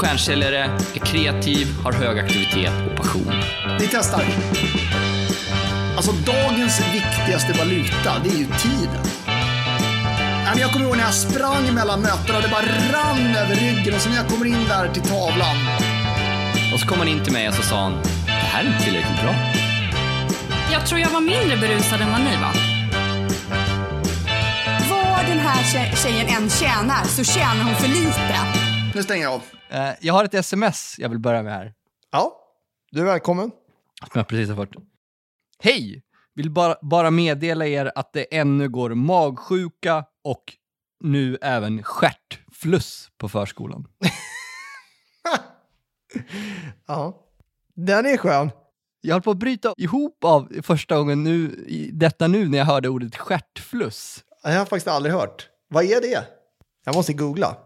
stjärnsäljare, är kreativ, har hög aktivitet och passion. Vi testar. Alltså dagens viktigaste valuta, det är ju tiden. Jag kommer ihåg när jag sprang mellan mötena och det bara rann över ryggen och så när jag kommer in där till tavlan. Och så kom han in till mig och så sa han, det här är inte tillräckligt bra. Jag tror jag var mindre berusad än vad ni var. Vad den här tje- tjejen än tjänar så tjänar hon för lite. Nu stänger jag av. Eh, jag har ett sms jag vill börja med här. Ja, du är välkommen. Som jag precis har fått. Hej! Vill bara, bara meddela er att det ännu går magsjuka och nu även stjärtfluss på förskolan. Ja, den är skön. Jag höll på att bryta ihop av första gången nu, i detta nu när jag hörde ordet stjärtfluss. Jag har faktiskt aldrig hört. Vad är det? Jag måste googla.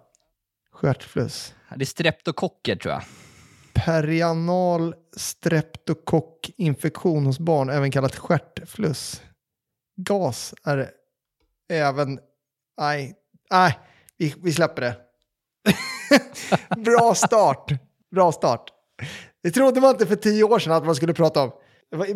Stjärtfluss. Det är streptokocker tror jag. Perianal streptokockinfektion hos barn, även kallat stjärtfluss. Gas är även... Nej, nej, vi, vi släpper det. Bra start. Bra start. Det trodde man inte för tio år sedan att man skulle prata om.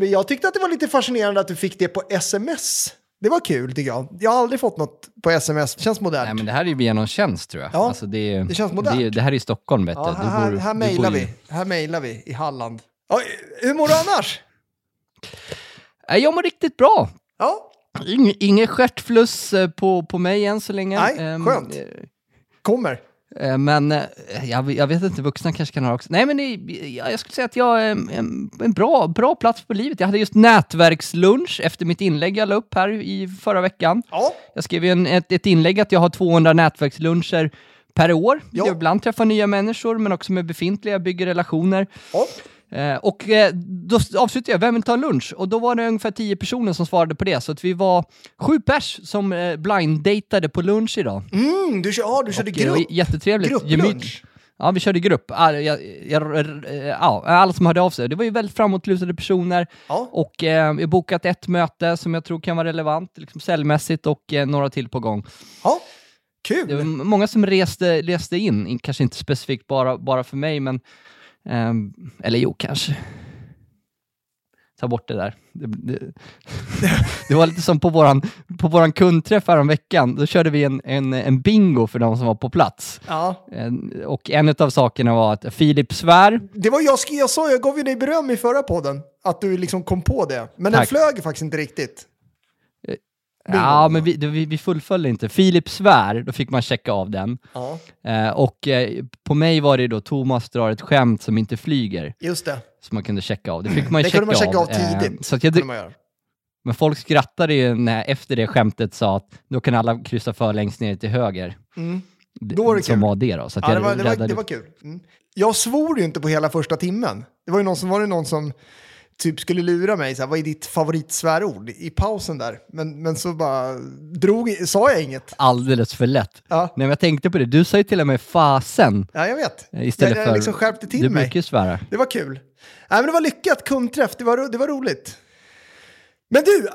Jag tyckte att det var lite fascinerande att du fick det på sms. Det var kul tycker jag. Jag har aldrig fått något på sms. Det känns modernt. Nej men det här är ju via någon tjänst tror jag. Ja, alltså, det, är- det känns modernt. Det, det här är i Stockholm vet. Ja, här, här du mejlar vi. Här mejlar vi i Halland. Ja, hur mår du annars? Jag mår riktigt bra. Ja, Ing, inget stjärtfluss eh, på, på mig än så länge. Nej, Ehm, skönt. eh, kommer. Eh, Men eh, jag, jag vet inte, vuxna kanske kan ha också. Nej, men det- jag jag skulle säga att jag är en, en, en bra, bra plats på livet. Jag hade just nätverkslunch efter mitt inlägg jag la upp här i förra veckan. Ja, Jag skrev ju en, ett, ett inlägg att jag har 200 nätverksluncher per år. Ja. Jag ibland träffar nya människor, men också med befintliga, bygger relationer. ja. Eh, och eh, då avslutade jag, vem vill ta lunch? Och då var det ungefär 10 personer som svarade på det, så att vi var sju pers som eh, blind-datade på lunch idag. Mm, du, kör, ja, du körde Och, eh, grupp. jättetrevligt. Grupplunch. Ja, vi körde grupp. All, jag, jag, ja, alla som hörde av sig. Det var ju väldigt framåtlutade personer. Ja. Och eh, jag har bokat ett möte som jag tror kan vara relevant, liksom säljmässigt, och eh, några till på gång. Ja, Det var kul. många som reste, reste in, kanske inte specifikt bara, bara för mig, men... ehm, eller jo, kanske. Ta bort det där. Det, det, det var lite som på våran, på våran kundträff veckan. Då körde vi en, en, en bingo för de som var på plats. Ja. En- Och en av sakerna var att Filip svär. Det var jag, jag sa, jag gav ju dig beröm i förra podden, att du liksom kom på det. Men den Tack. flög faktiskt inte riktigt. Ja, men vi, vi, vi fullföljde inte. Filip svär, då fick man checka av den. Ja, Eh, och eh, på mig var det då Thomas drar ett skämt som inte flyger. just det. som man kunde checka av. Det fick man ju Det checka, kunde man checka av Eh, tidigt. så att jag, men folk skrattade ju när efter det skämtet sa att då kan alla kryssa för längst ner till höger. Mm. Då var det som kul. var det då. Så Ja, det, var, det, var, det var kul. Mm. Jag svor ju inte på hela första timmen. Det var ju någon som, var det någon som typ skulle lura mig, så här, vad är ditt favoritsvärord i pausen där? Men, men så bara drog, sa jag inget. alldeles för lätt. Ja, Nej, men jag tänkte på det, du sa ju till och med fasen ja jag vet. eh, istället jag, för... jag liksom skärpte till du mig. brukar ju svära. Det var kul. Nej, men det var lyckat kundträff, det var, det var roligt. Men du,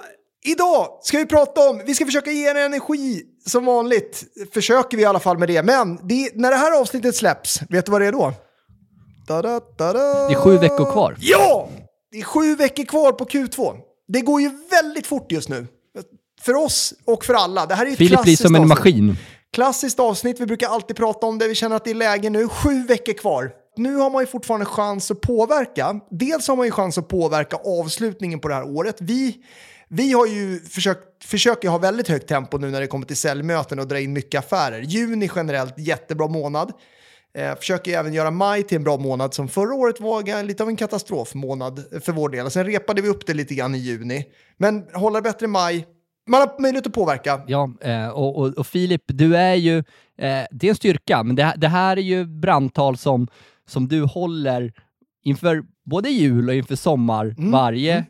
idag ska vi prata om, vi ska försöka ge en energi som vanligt. Försöker vi i alla fall med det. Men det, när det här avsnittet släpps, vet du vad det är då? Da, da, da. Det är sju veckor kvar. Ja! Det är sju veckor kvar på Q2. Det går ju väldigt fort just nu. För oss och för alla. Det här är ett Filip blir som en avsnitt. maskin. Klassiskt avsnitt, vi brukar alltid prata om det, vi känner att det är läge nu. Sju veckor kvar. Nu har man ju fortfarande chans att påverka. Dels har man ju chans att påverka avslutningen på det här året. Vi, vi har ju försökt, försöker ha väldigt högt tempo nu när det kommer till säljmöten och dra in mycket affärer. Juni generellt, jättebra månad. Eh, försöker även göra maj till en bra månad som förra året var lite av en katastrofmånad för vår del. Sen repade vi upp det lite grann i juni. Men hålla bättre i maj. Man har möjlighet att påverka. Ja, eh, och, och, och Filip, du är ju, eh, det är en styrka, men det, det här är ju brandtal som, som du håller inför både jul och inför sommar Mm, varje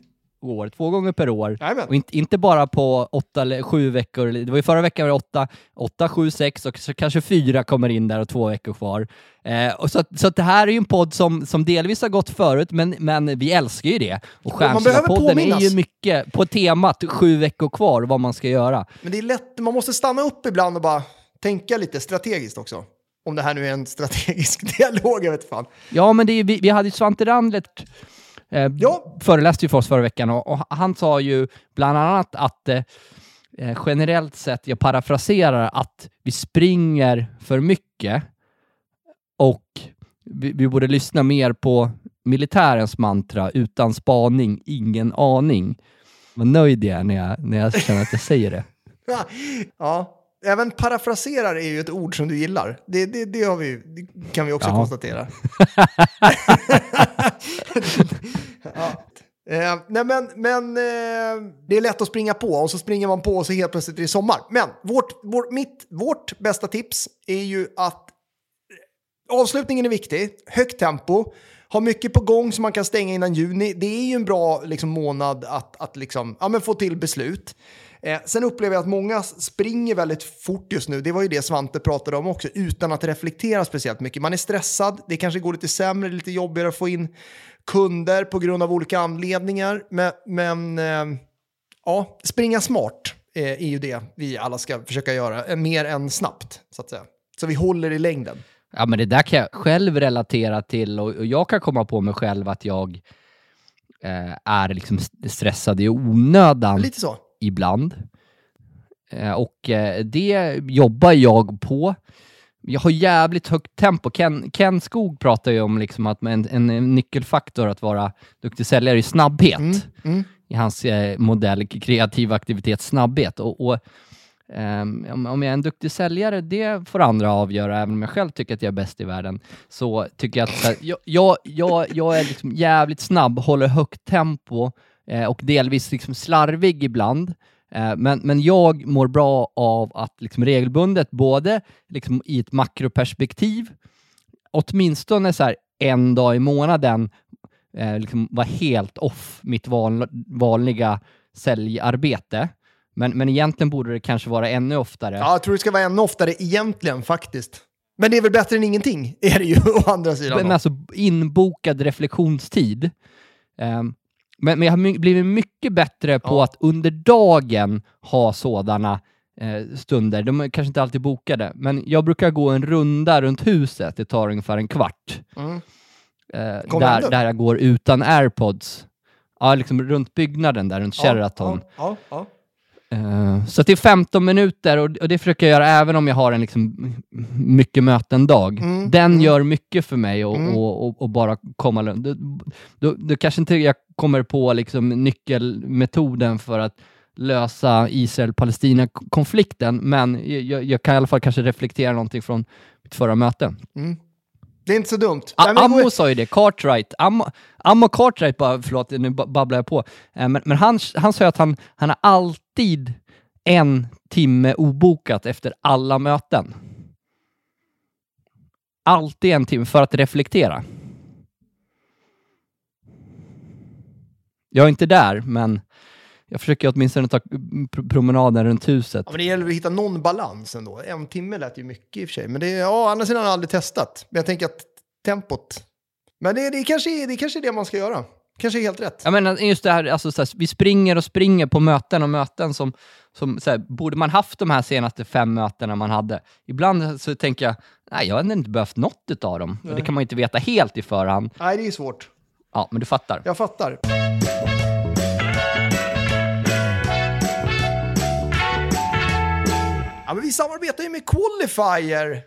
år, två gånger per år. Jajamän. Och inte, inte bara på åtta eller sju veckor, det var ju förra veckan var det åtta, åtta, sju, sex och så kanske fyra kommer in där och två veckor kvar. Eh, och så, att- så att det här är ju en podd som, som delvis har gått förut, men, men vi älskar ju det. Och Stjärnsilla-podden är ju mycket på temat sju veckor kvar, vad man ska göra. Men det är lätt, man måste stanna upp ibland och bara tänka lite strategiskt också. Om det här nu är en strategisk dialog, jag vet fan. Ja, men det är, vi, vi hade ju Svante Randlert eh, Ja. föreläste ju för oss förra veckan och, och han sa ju bland annat att eh, eh, generellt sett, jag parafraserar, att vi springer för mycket och vi, vi borde lyssna mer på militärens mantra, utan spaning, ingen aning. Vad nöjd jag är när jag, när jag känner att jag säger det. Ja, även parafraserar är ju ett ord som du gillar. Det, det, det, har vi, det kan vi också Ja. konstatera. ja. Eh, nej men, men eh, det är lätt att springa på och så springer man på och så helt plötsligt är det sommar. Men vårt, vårt, mitt, vårt bästa tips är ju att avslutningen är viktig, högt tempo, ha mycket på gång så man kan stänga innan juni. Det är ju en bra liksom, månad att, att liksom, ja, men få till beslut. Eh, sen upplever jag att många springer väldigt fort just nu. Det var ju det Svante pratade om också, utan att reflektera speciellt mycket. Man är stressad, det kanske går lite sämre, lite jobbigare att få in kunder på grund av olika anledningar. Men, men eh, ja, springa smart eh, är ju det vi alla ska försöka göra, eh, mer än snabbt så att säga. Så vi håller i längden. Ja, men det där kan jag själv relatera till och, och jag kan komma på mig själv att jag eh, är liksom stressad i onödan Lite så. Ibland. Eh, och eh, det jobbar jag på. Jag har jävligt högt tempo. Ken, Ken Skog pratar ju om liksom att en, en nyckelfaktor att vara duktig säljare är snabbhet. mm. I hans eh, modell kreativ aktivitet, snabbhet. Och, och ehm, om, jag är en duktig säljare, det får andra avgöra, även om jag själv tycker att jag är bäst i världen. Så tycker jag att här, jag, jag, jag, jag är liksom jävligt snabb, håller högt tempo eh, och delvis liksom slarvig ibland. Eh, Men, men jag mår bra av att liksom regelbundet, både liksom i ett makroperspektiv, åtminstone så här en dag i månaden, eh, liksom vara helt off mitt van, vanliga säljarbete. Men, men egentligen borde det kanske vara ännu oftare. Ja, jag tror det ska vara ännu oftare egentligen faktiskt. Men det är väl bättre än ingenting, är det ju å andra sidan. Men alltså inbokad reflektionstid. Ehm, men, men jag har blivit mycket bättre på Ja. att under dagen ha sådana eh, stunder. De är kanske inte alltid bokade, men jag brukar gå en runda runt huset. Det tar ungefär en kvart. Mm. Eh, där, där jag går utan airpods. Ja, liksom runt byggnaden där, runt Sheraton. Ja, ja, Eh, Så det är 15 minuter och, och det försöker jag göra även om jag har en liksom mycket möten-dag. Mm, Den mm. gör mycket för mig och, Mm. och, och, bara komma. Då, då, då kanske inte jag kommer på liksom nyckelmetoden för att lösa Israel-Palestina-konflikten, men jag, jag kan i alla fall kanske reflektera någonting från mitt förra möte. Det är inte så dumt. A- Nej, går- Ammo sa ju det, Cartwright. Ammo, Ammo Cartwright, bara, förlåt nu ba- babblar jag på. Eh, Men, men han, han sa att han, han har alltid en timme obokat efter alla möten. Alltid en timme för att reflektera. Jag är inte där, men jag försöker åtminstone ta pr- promenaden runt huset. Ja, men det gäller att hitta någon balans ändå. En timme lät ju mycket i och för sig. Men det ja, å andra sidan har jag aldrig testat. Men jag tänker att tempot... Men det, det, kanske, är- det kanske är det man ska göra. Kanske är helt rätt. Jag menar just det här, alltså, så här, vi springer och springer på möten och möten som, som så här, borde man haft de här senaste fem mötena man hade? Ibland så tänker jag, nej jag har inte behövt något av dem. Det kan man ju inte veta helt i förhand. Nej, det är svårt. Ja, men du fattar. Jag fattar. Men vi samarbetar ju med Qualifier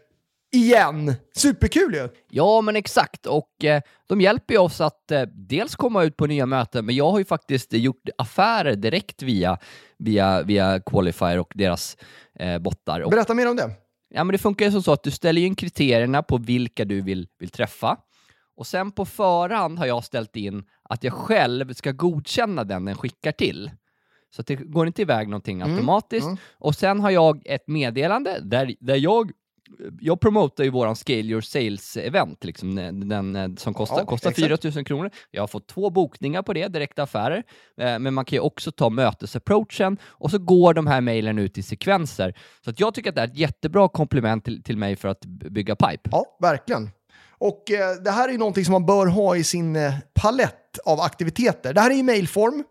igen. Superkul ju. Ja, men exakt. Och eh, de hjälper ju oss att eh, dels komma ut på nya möten, men jag har ju faktiskt gjort affärer direkt via, via, via Qualifier och deras eh, bottar. Och Berätta mer om det. Ja, men det funkar ju som så att du ställer in kriterierna på vilka du vill, vill träffa. Och sen på förhand har jag ställt in att jag själv ska godkänna den den skickar till. Så det går inte iväg någonting automatiskt. mm. Och sen har jag ett meddelande där, där jag jag promotar ju våran Scale Your Sales-event, liksom, den, den som kostar, Ja, kostar exakt. 4 000 kronor. Jag har fått två bokningar på det, direkta affärer. Eh, men man kan ju också ta mötesapproachen och så går de här mejlen ut i sekvenser. Så att jag tycker att det är ett jättebra komplement till, till mig för att bygga pipe. Ja, verkligen. Och eh, det här är ju någonting som man bör ha i sin eh, palett av aktiviteter. Det här är i mailform.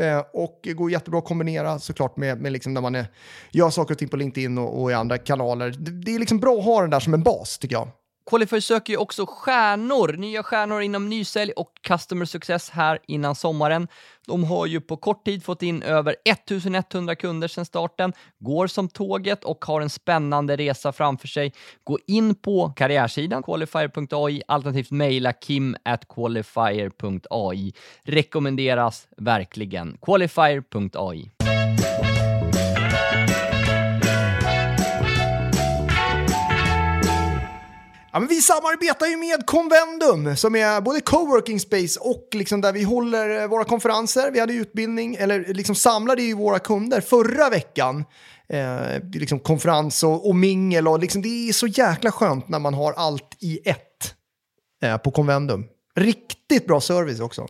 Eh, och går jättebra att kombinera såklart med, med liksom när man är, gör saker och ting på LinkedIn och, och i andra kanaler. Det, det är liksom bra att ha den där som en bas tycker jag. Qualifier söker ju också stjärnor, nya stjärnor inom nysälj och customer success här innan sommaren. De har ju på kort tid fått in över 1100 kunder sedan starten, går som tåget och har en spännande resa framför sig. Gå in på karriärsidan qualifier.ai alternativt mejla kim at qualifier.ai. Rekommenderas verkligen. Qualifier.ai. Ja, men vi samarbetar ju med Convendum som är både coworking space och liksom där vi håller eh, våra konferenser. Vi hade utbildning, eller liksom samlade ju våra kunder förra veckan. Eh, liksom konferens och, och mingel och liksom, det är så jäkla skönt när man har allt i ett eh, på Convendum. Riktigt bra service också.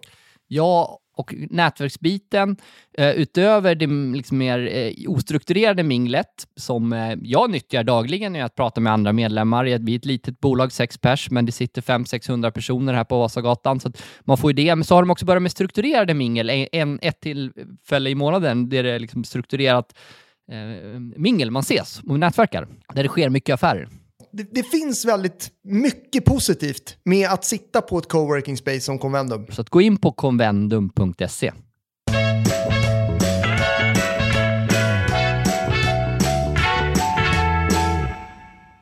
Ja, och nätverksbiten, eh, utöver det liksom mer eh, ostrukturerade minglet som eh, jag nyttjar dagligen i att prata med andra medlemmar. Vi är ett litet bolag, sex pers, men det sitter 500-600 personer här på Vasagatan, så att man får ju det. Men så har de också börjat med strukturerade mingel, en, ett tillfälle i månaden där det är liksom strukturerat eh, mingel, man ses och nätverkar, där det sker mycket affärer. Det, det, finns väldigt mycket positivt med att sitta på ett coworking space som Convendum. Så att gå in på convendum.se.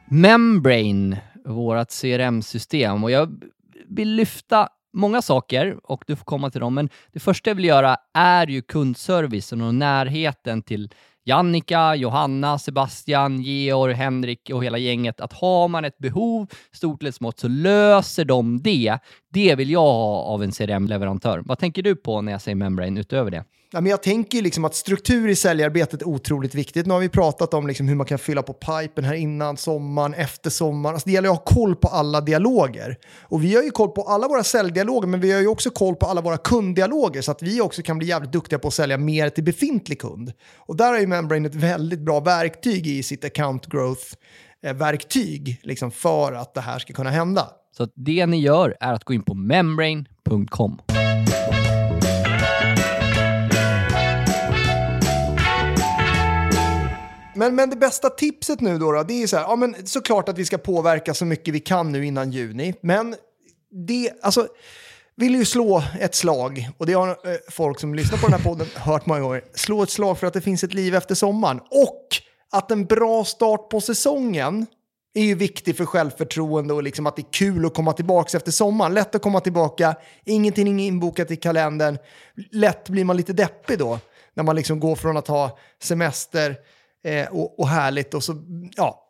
Membrane, vårt CRM-system. Och jag vill lyfta många saker och du får komma till dem, men det första jag vill göra är ju kundservicen och närheten till Jannika, Johanna, Sebastian, Georg, Henrik och hela gänget att har man ett behov, stort eller smått, så löser de det. Det vill jag ha av en CRM-leverantör. Vad tänker du på när jag säger Membrane utöver det? Ja, men jag tänker liksom att struktur i säljarbetet är otroligt viktigt. Nu har vi pratat om liksom hur man kan fylla på pipen här innan sommaren, efter sommaren. Alltså det gäller att ha koll på alla dialoger. Och vi har ju koll på alla våra säljdialoger, men vi har ju också koll på alla våra kunddialoger så att vi också kan bli jävligt duktiga på att sälja mer till befintlig kund. Och där har ju Membrane ett väldigt bra verktyg i sitt account growth-verktyg eh, liksom för att det här ska kunna hända. Så det ni gör är att gå in på membrane.com. Men, men det bästa tipset nu då, då det är så här, ja men såklart att vi ska påverka så mycket vi kan nu innan juni, men det, alltså, vill ju slå ett slag, och det har eh, folk som lyssnar på den här podden hört många gånger, slå ett slag för att det finns ett liv efter sommaren. Och att en bra start på säsongen är ju viktig för självförtroende och liksom att det är kul att komma tillbaka efter sommaren. Lätt att komma tillbaka, ingenting inbokat i kalendern. Lätt blir man lite deppig då, när man liksom går från att ha semester eh, och, och härligt och så, ja,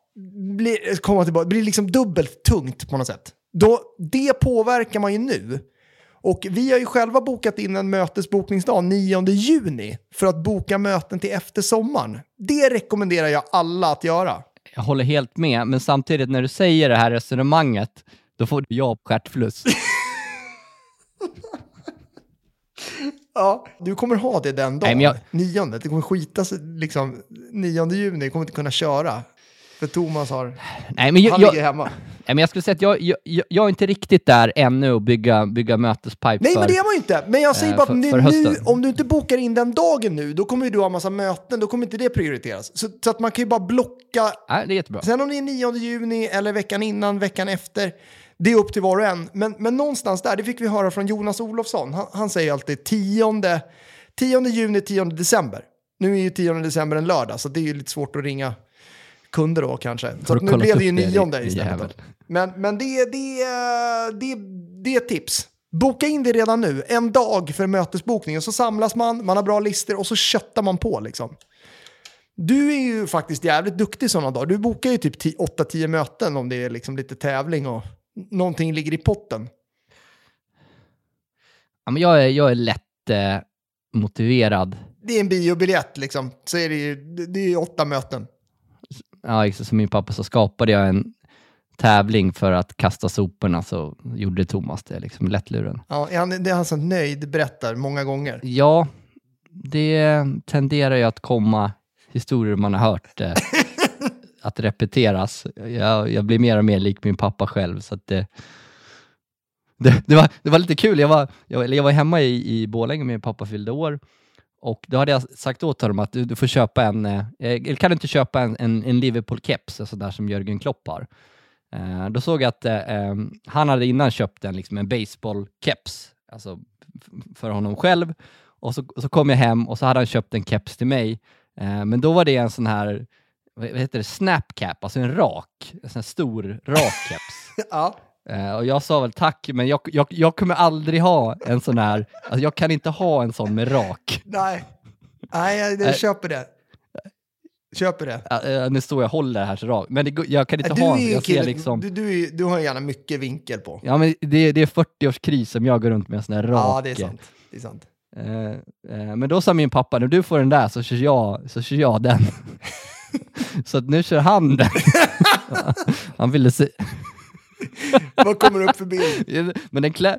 blir, komma tillbaka, blir liksom dubbelt tungt på något sätt. Då, det påverkar man ju nu. Och vi har ju själva bokat in en mötesbokningsdag 9 juni för att boka möten till efter sommaren. Det rekommenderar jag alla att göra. Jag håller helt med, men samtidigt när du säger det här resonemanget, då får jag stjärtfluss. Ja, du kommer ha det den dagen, Nej, jag... nionde. Det kommer skita sig, liksom, 9 juni, kommer inte kunna köra. För Thomas har, Nej, men jag, han jag, ligger hemma. Nej, men jag skulle säga att jag, jag, jag är inte riktigt där ännu att bygga, bygga mötespipe Nej, för, men det är man ju inte. Men jag säger eh, bara för- att för nu, om du inte bokar in den dagen nu, då kommer du ha massa möten, då kommer inte det prioriteras. Så, så att man kan ju bara blocka Nej, det är jättebra. Sen om det är 9 juni eller veckan innan, veckan efter, det är upp till var och en. Men, men någonstans där, det fick vi höra från Jonas Olofsson. Han, han säger alltid 10, 10 juni, 10 december. Nu är ju 10 december en lördag, så det är ju lite svårt att ringa kunder då kanske. Så nu blev det ju upp det, 9 din istället. Men, men det, det, det, det är ett tips. Boka in det redan nu, en dag för mötesbokning. Och så samlas man, man har bra listor och så köttar man på liksom. Du är ju faktiskt jävligt duktig sådana dagar. Du bokar ju typ 10 8-10 möten om det är liksom lite tävling och någonting ligger i potten. Ja, men jag, är, jag är lätt eh, motiverad. Det är en biobiljett liksom. Så är det ju det- är ju åtta möten. Ja, exakt som min pappa så skapade jag en tävling för att kasta soporna så gjorde Thomas det, liksom lättluren. Ja, är han, det är han så nöjd berättar många gånger. Ja, det tenderar ju att komma historier man har hört eh, att repeteras. Jag, jag blir mer och mer lik min pappa själv. Så att det, det, det, var, det var lite kul. Jag var, jag, jag var hemma i, i Borlänge, min pappa fyllde år. Och då hade jag sagt åt honom att du, du får köpa en, eh, eh eller kan du inte köpa en, en, en Liverpool-keps, alltså där som Jörgen Klopp har? Eh, då såg jag att eh, eh han hade innan köpt en, liksom en baseball-keps, alltså för honom själv. Och så, så kom jag hem och så hade han köpt en keps till mig. Eh, men då var det en sån här, vad heter det, snapcap, alltså en rak, en sån här stor rak keps. Ja. Eh, och jag sa väl tack, men jag, jag, jag kommer aldrig ha en sån här, alltså jag kan inte ha en sån med rak. Nej, Nej jag, jag Nej. köper det. Köper det. Uh, nu står jag och håller här så rakt, men det, jag kan inte Du, ha en, jag kille, liksom, du, du, du har gärna mycket vinkel på. ja men det, det är 40-årskris som jag går runt med en sån här rak. Ja, det är sant. Det är sant. Eh, eh, men då sa min pappa, när du får den där så kör jag, så kör jag den. så att nu kör han den. han ville se, Vad kommer upp för bild? men den klär,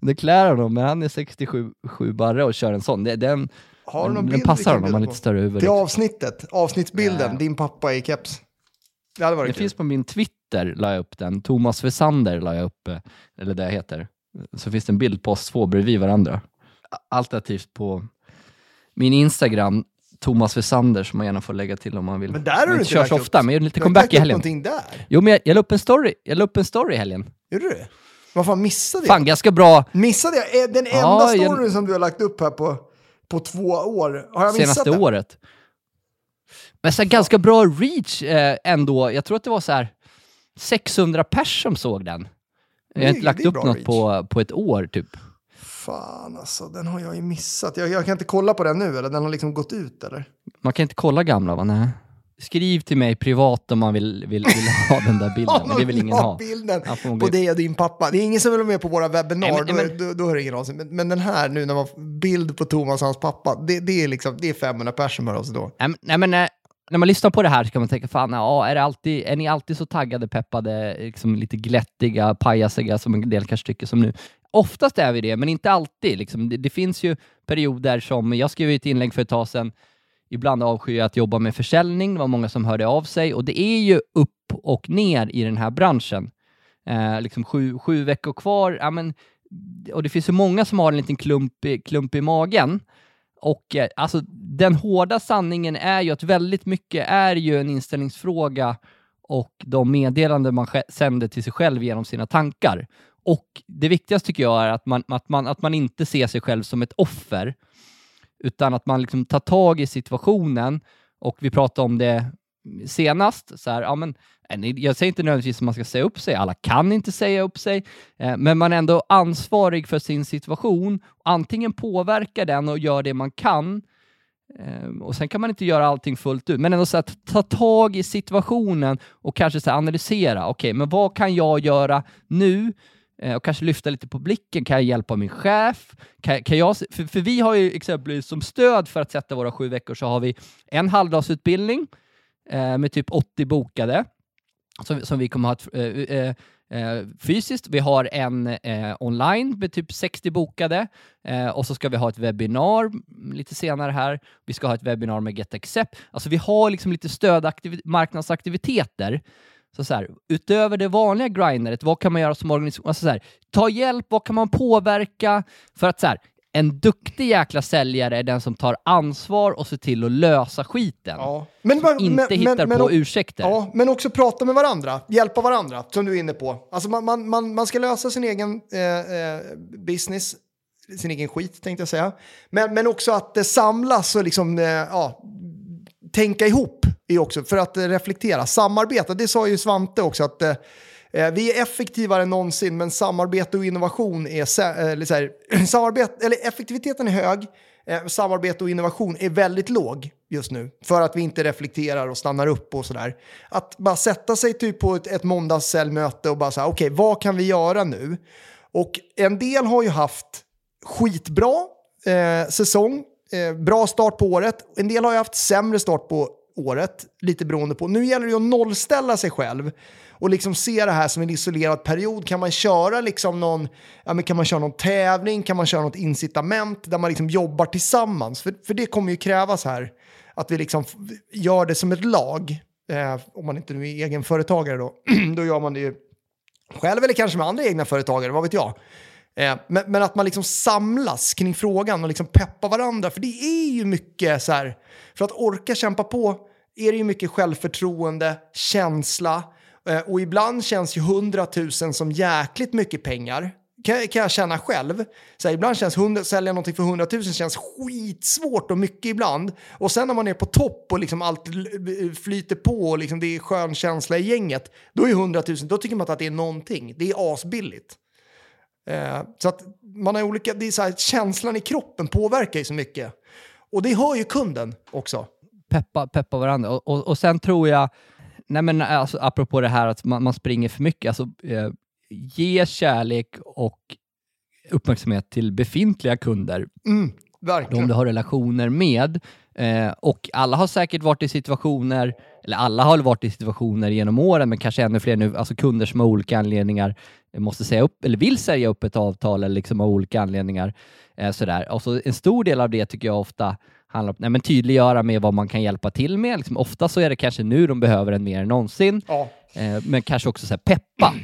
den klär honom, men han är 67 sju barre och kör en sån. Den, Har du någon den bild passar honom, han har bjuda lite större huvud. Till avsnittet, avsnittsbilden, Ja. din pappa i keps. Det hade varit Det kul. finns på min Twitter, la jag upp den. Thomas Wessander la jag upp, eller det jag heter. Så finns det en bild på oss två bredvid varandra. Alternativt på min Instagram, Thomas Wessander, som man gärna får lägga till om man vill. Men där har du jag inte kör lagt så upp- ofta, men jag lite comeback i upp helgen. någonting där. Jo, men jag, jag la upp en story, jag la upp en story i helgen. Gjorde du? Vad fan missade jag? Fan, ganska bra Missade jag? Den enda Ja, jag- storyn som du har lagt upp här på, på två år. Har jag missat senaste den? året. Men så ganska bra reach eh, ändå. Jag tror att det var så här 600 pers som såg den. Jag har inte lagt upp något reach. på, på ett år typ. Fan alltså, den har jag ju missat. Jag, jag kan inte kolla på den nu, eller? Den har liksom gått ut, eller? Man kan inte kolla gamla va? Nej. Skriv till mig privat om man vill, vill, vill ha den där bilden, men det vill ingen ha. bilden på gå- dig och din pappa. Det är ingen som vill vara med på våra webbinar, Nej, men- då, men- då, då hör det ingen av sig. Men, men den här nu, när man bild på Thomas och hans pappa, det, det, är, liksom, det är 500 personer av oss då. Nej, nej, men, eh, när man lyssnar på det här så kan man tänka, fan, ja, är, det alltid, är ni alltid så taggade, peppade, liksom lite glättiga, pajasiga som en del kanske tycker som nu? Oftast är vi det, men inte alltid. Liksom. Det, det finns ju perioder som, jag skrev ett inlägg för ett tag sedan, ibland avskyr jag att jobba med försäljning, det var många som hörde av sig och det är ju upp och ner i den här branschen. Eh, liksom sju, sju veckor kvar, ja, men, och det finns ju många som har en liten klump i, klump i magen. Och eh, alltså, den hårda sanningen är ju att väldigt mycket är ju en inställningsfråga och de meddelanden man sänder till sig själv genom sina tankar. Och det viktigaste tycker jag är att man, att man, att man inte ser sig själv som ett offer, utan att man liksom tar tag i situationen och vi pratade om det senast, så här, ja, men, eh, jag säger inte nödvändigtvis att man ska säga upp sig, alla kan inte säga upp sig, eh, men man är ändå ansvarig för sin situation. Antingen påverkar den och gör det man kan, eh, och sen kan man inte göra allting fullt ut, men ändå så att ta tag i situationen och kanske så här, analysera, okej, men vad kan jag göra nu? Eh, och kanske lyfta lite på blicken. Kan jag hjälpa min chef? Kan, kan jag, för, för vi har ju exempelvis som stöd för att sätta våra sju veckor så har vi en halvdagsutbildning eh, med typ 80 bokade som, som vi kommer ha ett, eh, eh, eh, fysiskt. Vi har en eh, online med typ 60 bokade eh, och så ska vi ha ett webbinar lite senare här. Vi ska ha ett webbinar med GetAccept. Alltså vi har liksom lite stödmarknadsaktiviteter. marknadsaktiviteter. Så så här, utöver det vanliga grinderet, vad kan man göra som organisation? Alltså så här, ta hjälp, vad kan man påverka? För att så här, en duktig jäkla säljare är den som tar ansvar och ser till att lösa skiten. Ja. Men, men, Inte men, hittar men, på ursäkter. Ja, men också prata med varandra, hjälpa varandra, som du är inne på. Alltså man, man, man, man ska lösa sin egen eh, eh, business, sin egen skit tänkte jag säga. Men, men också att eh, samlas och liksom, eh, ja, tänka ihop är också för att eh, reflektera. Samarbeta, det sa ju Svante också att eh, eh, vi är effektivare än någonsin, men samarbete och innovation är... Eh, eller så här, samarbete, eller effektiviteten är hög, eh, samarbete och innovation är väldigt låg just nu. För att vi inte reflekterar och stannar upp och sådär. Att bara sätta sig typ på ett, ett måndagssäljmöte och bara säga, okej, vad kan vi göra nu? Och en del har ju haft skitbra eh, säsong, eh, bra start på året. En del har ju haft sämre start på året, lite beroende på. Nu gäller det ju att nollställa sig själv och liksom se det här som en isolerad period. Kan man köra liksom någon, ja, men kan man köra någon tävling, kan man köra något incitament där man liksom jobbar tillsammans? För, för det kommer ju krävas här, att vi liksom gör det som ett lag. Eh, om man inte nu är egenföretagare då, då gör man det ju själv eller kanske med andra egna företagare, vad vet jag. Eh, men, men att man liksom samlas kring frågan och liksom peppar varandra. För det är ju mycket så här, för att orka kämpa på är det ju mycket självförtroende, känsla. Eh, och ibland känns ju 100 000 som jäkligt mycket pengar. Kan, kan jag känna själv. Så här, ibland känns 100, sälja någonting för 100 000 känns skitsvårt och mycket ibland. Och sen när man är på topp och liksom allt flyter på och liksom det är skön känsla i gänget. Då är 100 000, då tycker man att det är någonting. Det är asbilligt. Eh, så att man har olika, det är så här, känslan i kroppen påverkar ju så mycket. Och det hör ju kunden också. peppa, peppa varandra. Och, och, och sen tror jag, nej men alltså, apropå det här att man, man springer för mycket, alltså, eh, ge kärlek och uppmärksamhet till befintliga kunder, Mm, de verkligen. du har relationer med. Eh, och alla har säkert varit i situationer, eller alla har varit i situationer genom åren, men kanske ännu fler nu, alltså kunder som av olika anledningar måste säga upp, eller vill säga upp ett avtal eller liksom av olika anledningar. Eh, sådär. Och så en stor del av det tycker jag ofta handlar om nej, men tydliggöra med vad man kan hjälpa till med. Liksom, ofta så är det kanske nu de behöver en mer än någonsin, Ja. eh, men kanske också så peppa.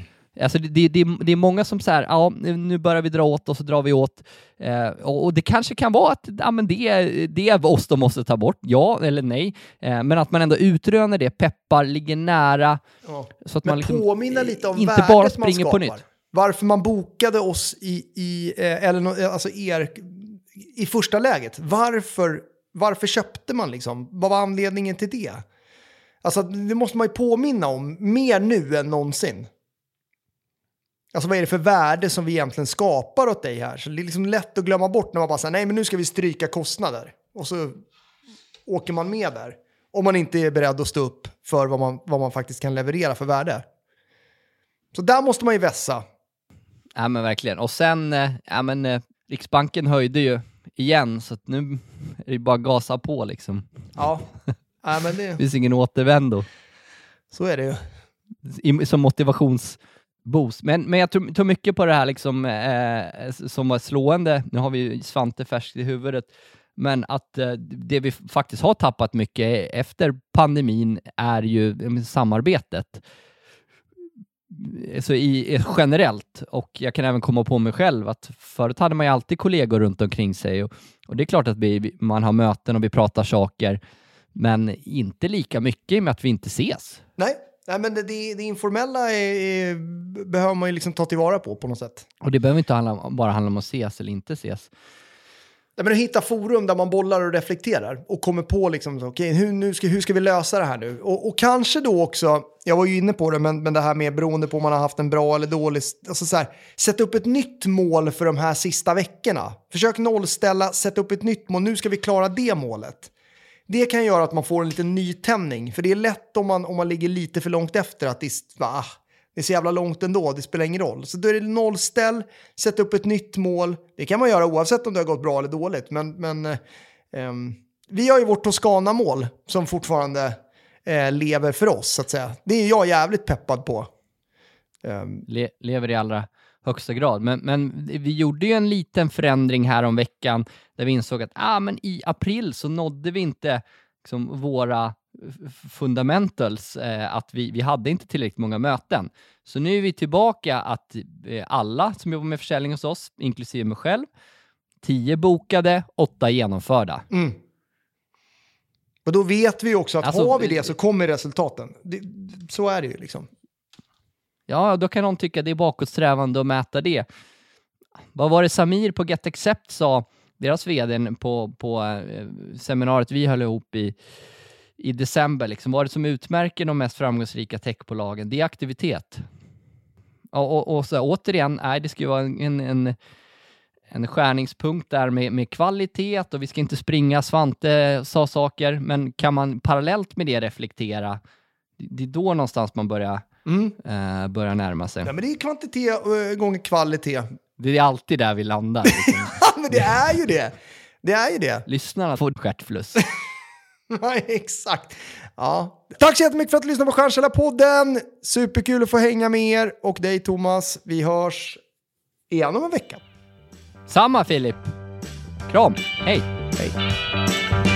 Alltså det, det, det, är många som säger ja nu börjar vi dra åt och så drar vi åt. Eh, och, det kanske kan vara att ja, men det, är- det är oss de måste ta bort, ja eller nej. Eh, men att man ändå utröner det, peppar, ligger nära. Ja. Så att Men man liksom påminna lite om inte bara springer på nytt. Varför man bokade oss i, i eh, eller nå- alltså er, i första läget. Varför, varför köpte man liksom? Vad var anledningen till det? Alltså det måste man ju påminna om mer nu än någonsin. Alltså vad är det för värde som vi egentligen skapar åt dig här? Så det är liksom lätt att glömma bort när man bara säger nej men nu ska vi stryka kostnader. Och så åker man med där. Om man inte är beredd att stå upp för vad man, vad man faktiskt kan leverera för värde. Så där måste man ju vässa. Ja men verkligen. Och sen, eh, ja men eh, Riksbanken höjde ju igen, så att nu är det bara gasa på liksom. Ja, ja men Det det, finns ingen återvändo. så är det ju. i, som motivationsboost. Men, men jag tror, tror mycket på det här liksom, eh, som var slående, nu har vi ju Svante färskt i huvudet, men att eh, det vi faktiskt har tappat mycket e-, efter pandemin är ju samarbetet. Så i, generellt, och jag kan även komma på mig själv, att förut hade man ju alltid kollegor runt omkring sig och, och det är klart att vi, man har möten och vi pratar saker, men inte lika mycket i och med att vi inte ses. Nej, nej men det, det, informella är, är, behöver man ju liksom ta tillvara på på något sätt. Och det behöver inte handla, bara handla om att ses eller inte ses. Nej, men att hitta forum där man bollar och reflekterar och kommer på liksom, okej, hur, nu ska, hur ska vi lösa det här nu? Och, och kanske då också, jag var ju inne på det, men, men det här med beroende på om man har haft en bra eller dålig, alltså så här, sätta upp ett nytt mål för de här sista veckorna. Försök nollställa, sätta upp ett nytt mål, nu ska vi klara det målet. Det kan göra att man får en liten nytändning, för det är lätt om man, om man ligger lite för långt efter att det, är- ah, det är så jävla långt ändå, det spelar ingen roll. Så då är det nollställ, sätt upp ett nytt mål. Det kan man göra oavsett om det har gått bra eller dåligt. Men, men eh, ehm, vi har ju vårt Toscana-mål som fortfarande eh, lever för oss, så att säga. Det är jag jävligt peppad på. Ehm. Le, lever i allra högsta grad. Men, men vi gjorde ju en liten förändring här om veckan där vi insåg att ah, men i april så nådde vi inte liksom, våra fundamentals, eh, att vi, vi hade inte tillräckligt många möten. Så nu är vi tillbaka att eh, alla som jobbar med försäljning hos oss, inklusive mig själv, tio bokade, åtta genomförda. mm. Och då vet vi också att Alltså, har vi det så kommer resultaten. Det, så är det ju liksom. Ja, då kan någon tycka det är bakåtsträvande att mäta det. Vad var det Samir på Get Accept sa, deras vd på, på eh, seminariet vi höll ihop i, i december, liksom, vad är det som utmärker de mest framgångsrika techbolagen? Det är aktivitet. Och, och, och så återigen, nej, det ska ju vara en, en, en skärningspunkt där med, med kvalitet och vi ska inte springa. Svante sa saker, men kan man parallellt med det reflektera, det, det är då någonstans man börjar Mm. eh, börjar närma sig. Ja, men det är kvantitet eh, gånger kvalitet. Det är alltid där vi landar. Liksom. Ja, men det är ju det. Det är ju det. Lyssnarna får stjärtfluss. Exakt. Ja. Tack så jättemycket för att du lyssnade på Stjärnkällarpodden. Superkul att få hänga med er och dig Thomas. Vi hörs igen om en vecka. Samma Filip. Kram. Hej. Hej.